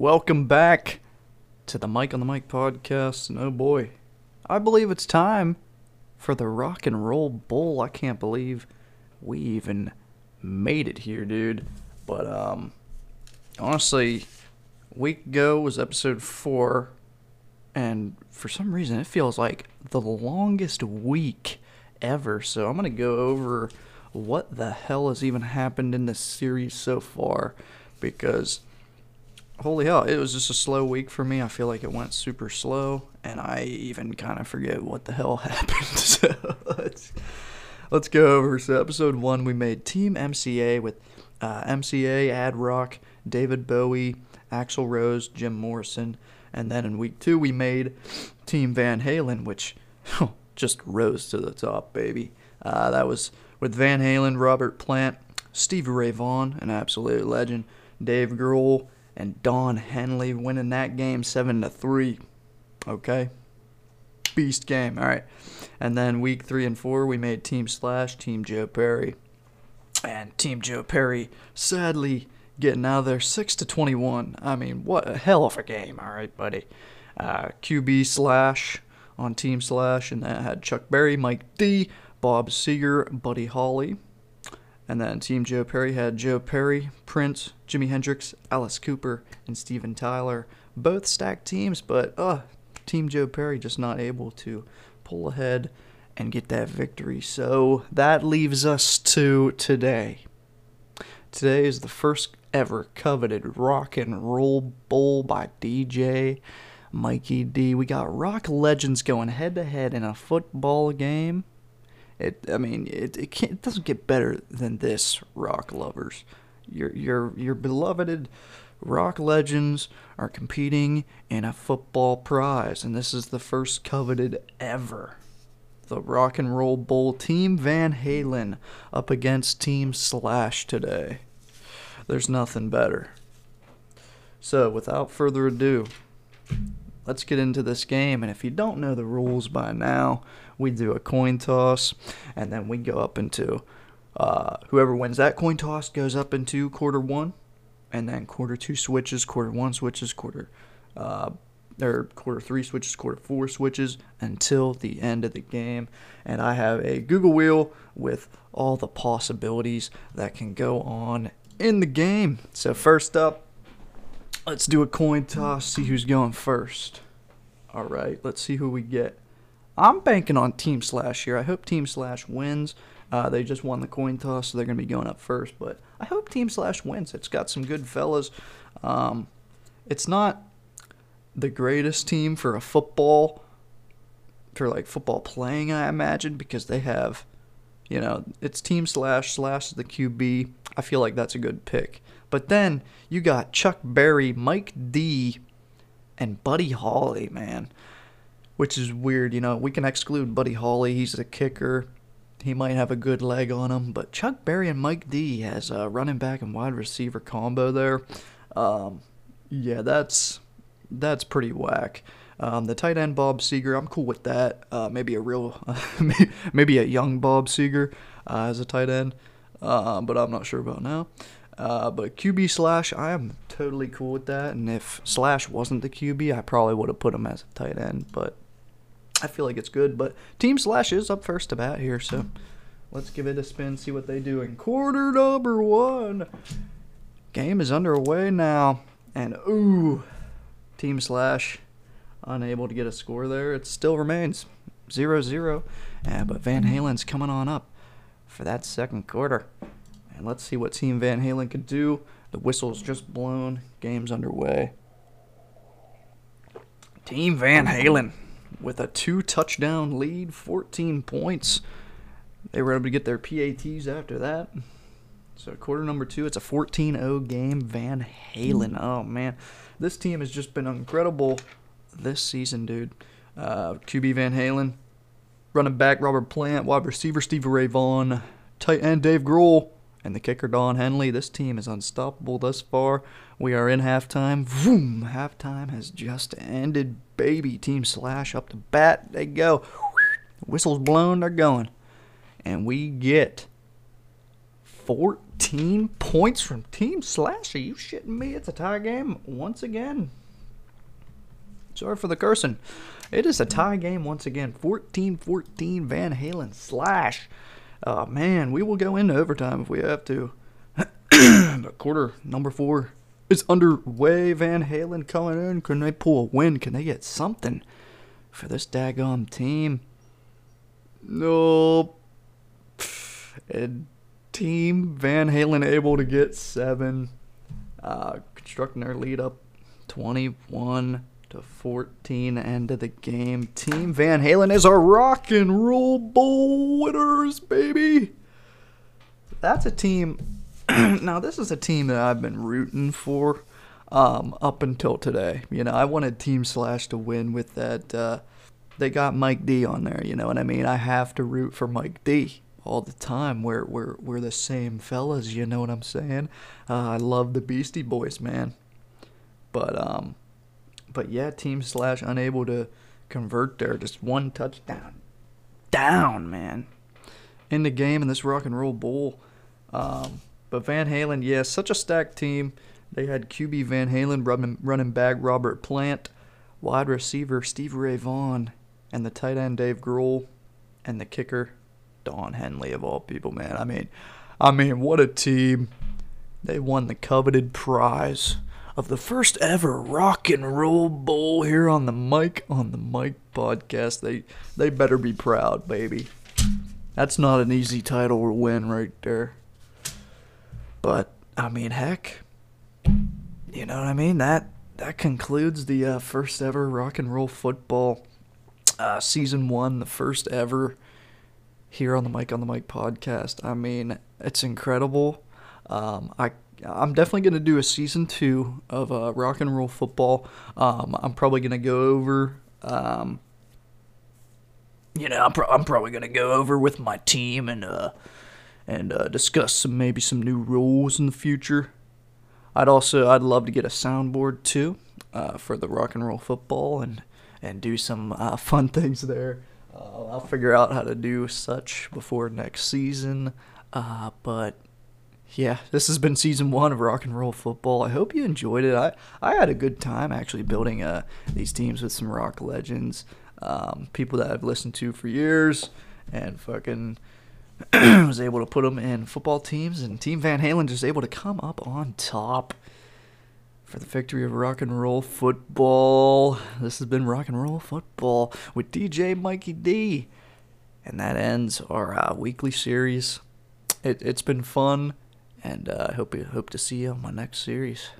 Welcome back to the Mike on the Mic podcast. And oh boy, I believe it's time for the Rock and Roll Bowl. I can't believe we even made it here, dude. But um honestly, week ago was episode 4 and for some reason it feels like the longest week ever. So I'm to go over what the hell has even happened in this series so far because holy hell, it was just a slow week for me. I feel like it went super slow, and I even kind of forget what the hell happened. so let's let's go over. So episode one, we made Team MCA with uh, MCA, Ad Rock, David Bowie, Axl Rose, Jim Morrison, and then in week two we made Team Van Halen, which just rose to the top, baby. Uh, that was with Van Halen, Robert Plant, Stevie Ray Vaughan, an absolute legend, Dave Grohl, and Don Henley winning that game seven to three. Okay, beast game. All right, and then week three and four we made Team Slash, Team Joe Perry, and Team Joe Perry sadly getting out of there six to twenty one. I mean, what a hell of a game. All right, buddy. Uh, QB Slash on Team Slash, and that had Chuck Berry, Mike D, Bob Seger, Buddy Holly. And then Team Joe Perry had Joe Perry, Prince, Jimi Hendrix, Alice Cooper, and Steven Tyler. Both stacked teams, but uh, Team Joe Perry just not able to pull ahead and get that victory. So that leaves us to today. Today is the first ever coveted rock and roll bowl by DJ Mikey D. We got rock legends going head to head in a football game. It, I mean, it it, can't, it doesn't get better than this, rock lovers. Your your your beloved rock legends are competing in a football prize, and this is the first coveted ever. The Rock and Roll Bowl Team Van Halen up against Team Slash today. There's nothing better. So, without further ado, let's get into this game. And if you don't know the rules by now, we do a coin toss, and then we go up into uh, whoever wins that coin toss goes up into quarter one, and then quarter two switches, quarter one switches, quarter uh, or quarter three switches, quarter four switches until the end of the game. And I have a Google wheel with all the possibilities that can go on in the game. So first up, let's do a coin toss, see who's going first. All right, let's see who we get. I'm banking on Team Slash here. I hope Team Slash wins. Uh, they just won the coin toss, so they're going to be going up first. But I hope Team Slash wins. It's got some good fellas. Um, it's not the greatest team for a football, for like football playing, I imagine, because they have, you know, it's Team Slash, Slash the QB. I feel like that's a good pick. But then you got Chuck Berry, Mike D, and Buddy Holly, man. Which is weird, you know. We can exclude Buddy Holly, he's the kicker. He might have a good leg on him, but Chuck Berry and Mike D has a running back and wide receiver combo there. Um, yeah, that's that's pretty whack. Um, the tight end Bob Seger, I'm cool with that. Uh, maybe a real, maybe a young Bob Seger uh, as a tight end, uh, but I'm not sure about now. Uh, but QB slash, I am totally cool with that. And if slash wasn't the QB, I probably would have put him as a tight end. But I feel like it's good. But team slash is up first to bat here, so let's give it a spin, see what they do in quarter number one. Game is underway now, and ooh, team slash unable to get a score there. It still remains 0-0, uh, but Van Halen's coming on up for that second quarter. And let's see what Team Van Halen can do. The whistle's just blown. Game's underway. Team Van Halen with a two touchdown lead, 14 points. They were able to get their PATs after that. So, quarter number two, it's a 14 0 game. Van Halen. Oh, man. This team has just been incredible this season, dude. Uh, QB Van Halen, running back Robert Plant, wide receiver Steve Ray Vaughan, tight end Dave Grohl, and the kicker Don Henley. This team is unstoppable thus far. We are in halftime. Vroom! Halftime has just ended. Baby team slash up to bat. They go. Whistles blown. They're going, and we get 14 points from Team Slash. Are you shitting me? It's a tie game once again. Sorry for the cursing. It is a tie game once again. 14 14 Van Halen Slash. Oh, man, we will go into overtime if we have to. but quarter number four is underway. Van Halen coming in. Can they pull a win? Can they get something for this daggone team? Nope. And team Van Halen able to get seven, uh, constructing their lead up 21 to 14 end of the game. Team Van Halen is our rock and roll bowl winners, baby. That's a team. now this is a team that I've been rooting for um, up until today. You know, I wanted Team Slash to win with that. Uh, they got Mike D on there. You know what I mean? I have to root for Mike D all the time. We're we're we're the same fellas. You know what I'm saying? Uh, I love the Beastie Boys, man. But um, but yeah, Team Slash unable to convert there. Just one touchdown, down, man, in the game in this rock and roll bowl. Um, but Van Halen, yeah, such a stacked team. They had QB Van Halen, running, running back Robert Plant, wide receiver Steve Ray Vaughan, and the tight end Dave Grohl, and the kicker Don Henley of all people, man. I mean, I mean, what a team! They won the coveted prize of the first ever rock and roll bowl here on the Mike on the Mic podcast. They they better be proud, baby. That's not an easy title to win right there. But I mean, heck, you know what I mean? That that concludes the uh, first ever rock and roll football uh, season one, the first ever here on the Mike on the Mic podcast. I mean, it's incredible. Um, I I'm definitely gonna do a season two of uh, rock and roll football. Um, I'm probably gonna go over. Um, you know, I'm, pro- I'm probably gonna go over with my team and uh, and uh, discuss some maybe some new rules in the future. I'd also I'd love to get a soundboard too uh, for the rock and roll football and and do some uh, fun things there. Uh, I'll figure out how to do such before next season. But yeah, this has been season one of Rock and Roll Football. I hope you enjoyed it. I, I had a good time actually building uh, these teams with some rock legends, um, people that I've listened to for years, and fucking was able to put them in football teams. And Team Van Halen just able to come up on top for the victory of rock and roll football. This has been rock and roll football with DJ Mikey D. And that ends our uh, weekly series. It, it's been fun, and uh, I hope hope to see you on my next series.